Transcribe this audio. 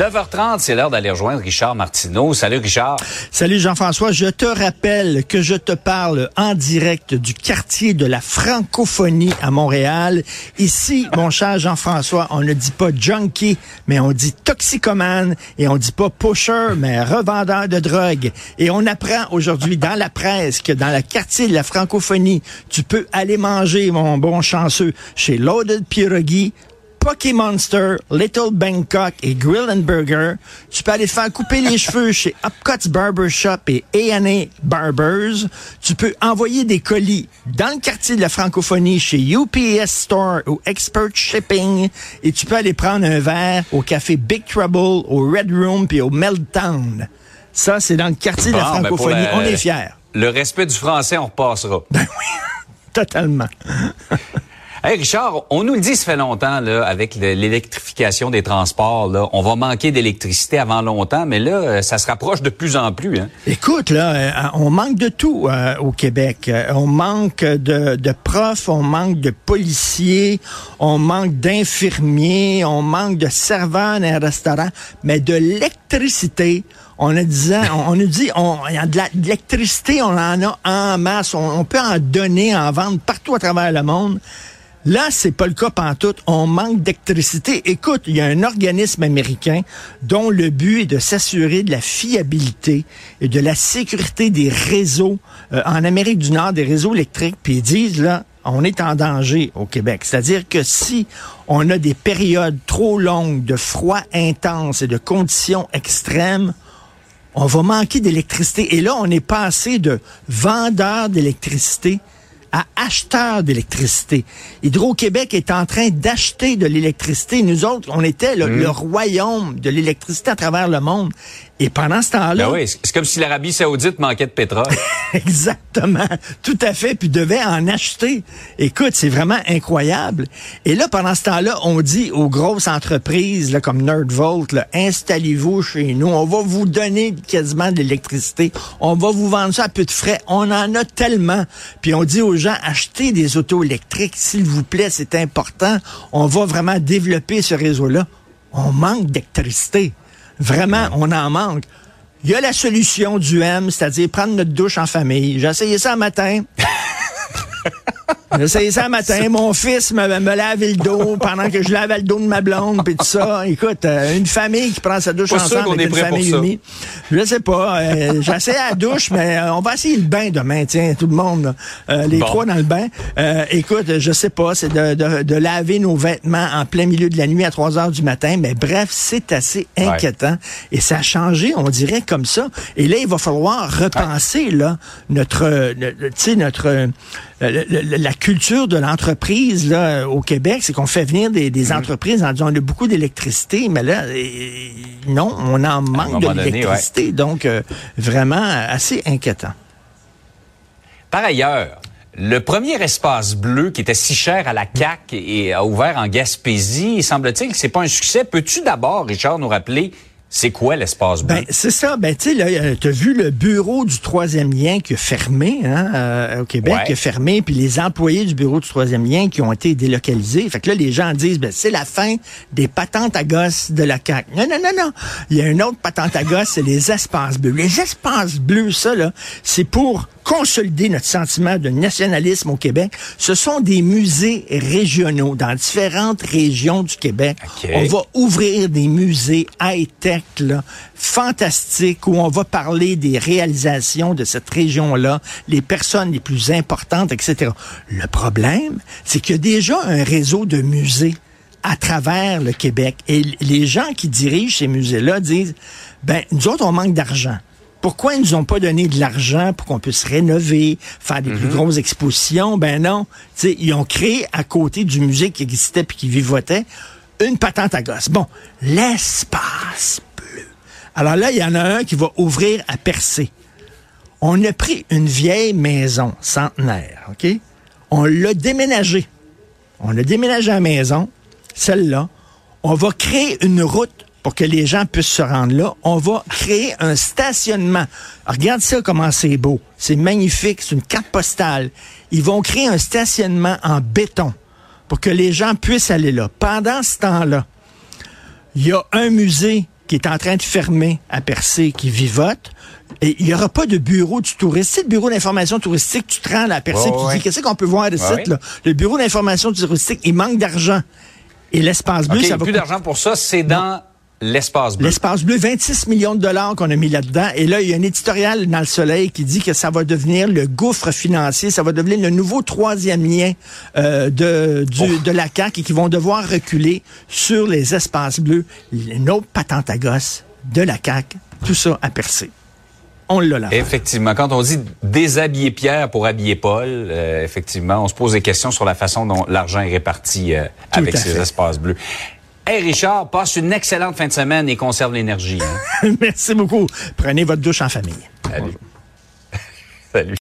9h30, c'est l'heure d'aller rejoindre Richard Martineau. Salut Richard. Salut Jean-François, je te rappelle que je te parle en direct du quartier de la francophonie à Montréal. Ici, mon cher Jean-François, on ne dit pas junkie, mais on dit toxicomane et on dit pas pusher, mais revendeur de drogue. Et on apprend aujourd'hui dans la presse que dans le quartier de la francophonie, tu peux aller manger, mon bon chanceux, chez Loaded Pierogi, Poké Monster, Little Bangkok et Grill and Burger. Tu peux aller te faire couper les cheveux chez Upcuts Barbershop et A&A Barbers. Tu peux envoyer des colis dans le quartier de la francophonie chez UPS Store ou Expert Shipping. Et tu peux aller prendre un verre au café Big Trouble, au Red Room puis au Meltdown. Ça, c'est dans le quartier de la Bon, ben, francophonie. la- On est fiers. Le respect du français, on repassera. Ben oui, totalement. Hey Richard, on nous le dit, ça fait longtemps, là, avec le- l'électrification des transports, là, on va manquer d'électricité avant longtemps, mais là, euh, ça se rapproche de plus en plus. Hein. Écoute, là, euh, on manque de tout euh, au Québec. Euh, On manque de, de profs, on manque de policiers, on manque d'infirmiers, on manque de serveurs dans un restaurant, mais de l'électricité. On a dit, on, nous dit, on, de l'électricité, on en a en masse, on peut en donner, en vendre partout à travers le monde. Là, c'est pas le cas pantoute. On manque d'électricité. Écoute, il y a un organisme américain dont le but est de s'assurer de la fiabilité et de la sécurité des réseaux euh, en Amérique du Nord, des réseaux électriques. Puis ils disent, là, on est en danger au Québec. C'est-à-dire que si on a des périodes trop longues de froid intense et de conditions extrêmes, on va manquer d'électricité. Et là, on est passé de vendeur d'électricité à acheteur d'électricité. Hydro-Québec est en train d'acheter de l'électricité. Nous autres, on était le, le royaume de l'électricité à travers le monde. Et pendant ce temps-là, Ben oui, c'est comme si l'Arabie saoudite manquait de pétrole. Exactement. Tout à fait. Puis devait en acheter. Écoute, c'est vraiment incroyable. Et là, pendant ce temps-là, on dit aux grosses entreprises là, comme Nerdvolt, installez-vous chez nous. On va vous donner quasiment de l'électricité. On va vous vendre ça à peu de frais. On en a tellement. Puis on dit aux gens, achetez des autos électriques, s'il vous plaît, c'est important. On va vraiment développer ce réseau-là. On manque d'électricité. Vraiment, on en manque. Il y a la solution du M, c'est-à-dire prendre notre douche en famille. J'ai essayé ça un matin. Essayé ça matin. Mon fils me, me lavait le dos pendant que je lavais le dos de ma blonde, puis tout ça. Écoute, euh, une famille qui prend sa douche Pas ensemble avec est une famille ça. unie. Je sais pas. Euh, J'ai essayé la douche, mais euh, on va essayer le bain demain. Tiens, tout le monde, là. Euh, les Bon. trois dans le bain. Écoute, je sais pas. C'est de, de, de laver nos vêtements en plein milieu de la nuit à 3 heures du matin. Mais bref, c'est assez inquiétant. Et ça a changé, on dirait, comme ça. Et là, il va falloir repenser là notre, tu sais, notre le- le- la culture de l'entreprise là au Québec, c'est qu'on fait venir des, Mhm. des entreprises en disant on a beaucoup d'électricité, mais là, euh, non, on en manque de l'électricité. Donc, euh, vraiment euh, assez inquiétant. Par ailleurs, le premier espace bleu qui était si cher à la CAC et a ouvert en Gaspésie, semble-t-il que c'est pas un succès. Peux-tu d'abord, Richard, nous rappeler c'est quoi l'espace bleu? Ben, c'est ça. Ben, tu sais, tu as vu le bureau du troisième lien qui a fermé hein, euh, au Québec, Ouais. qui a fermé, puis les employés du bureau du troisième lien qui ont été délocalisés. Fait que là, les gens disent, ben, c'est la fin des patentes à gosses de la CAQ. Non, non, non, non. Il y a une autre patente à gosses, c'est les espaces bleus. Les espaces bleus, ça, là, c'est pour consolider notre sentiment de nationalisme au Québec, ce sont des musées régionaux dans différentes régions du Québec. OK. On va ouvrir des musées high-tech, là, fantastiques, où on va parler des réalisations de cette région-là, les personnes les plus importantes, etc. Le problème, c'est qu'il y a déjà un réseau de musées à travers le Québec. Et les gens qui dirigent ces musées-là disent, ben, nous autres, on manque d'argent. Pourquoi ils nous ont pas donné de l'argent pour qu'on puisse rénover, faire des plus grosses expositions? Ben non. Tu sais, ils ont créé à côté du musée qui existait puis qui vivotait une patente à gosse. Bon, l'espace bleu. Alors là, il y en a un qui va ouvrir à percer. On a pris une vieille maison centenaire, OK? On l'a déménagée. On a déménagé à la maison, celle-là. On va créer une route pour que les gens puissent se rendre là. On va créer un stationnement. Alors, regarde ça, comment c'est beau. C'est magnifique. C'est une carte postale. Ils vont créer un stationnement en béton pour que les gens puissent aller là. Pendant ce temps-là, il y a un musée qui est en train de fermer à Percé, qui vivote. Et il n'y aura pas de bureau du touriste. C'est le bureau d'information touristique, tu te rends là, à Percé, Ouais, tu ouais. dis, qu'est-ce qu'on peut voir de Ouais, site, là? Le bureau d'information touristique, il manque d'argent. Et l'espace bleu, ça va plus coûter- d'argent pour ça, c'est dans l'espace bleu. L'espace bleu, 26 millions de dollars qu'on a mis là-dedans. Et là, il y a un éditorial dans le soleil qui dit que ça va devenir le gouffre financier, ça va devenir le nouveau troisième lien euh, de, du- de la CAQ et qui vont devoir reculer sur les espaces bleus. Autre patente à gosse de la CAQ, tout ça à percer. On l'a là. Effectivement, quand on dit déshabiller Pierre pour habiller Paul, euh, effectivement, on se pose des questions sur la façon dont l'argent est réparti euh, avec ces espaces bleus. Hey Richard, passe une excellente fin de semaine et conserve l'énergie. hein. Merci beaucoup. Prenez votre douche en famille. Salut. Salut.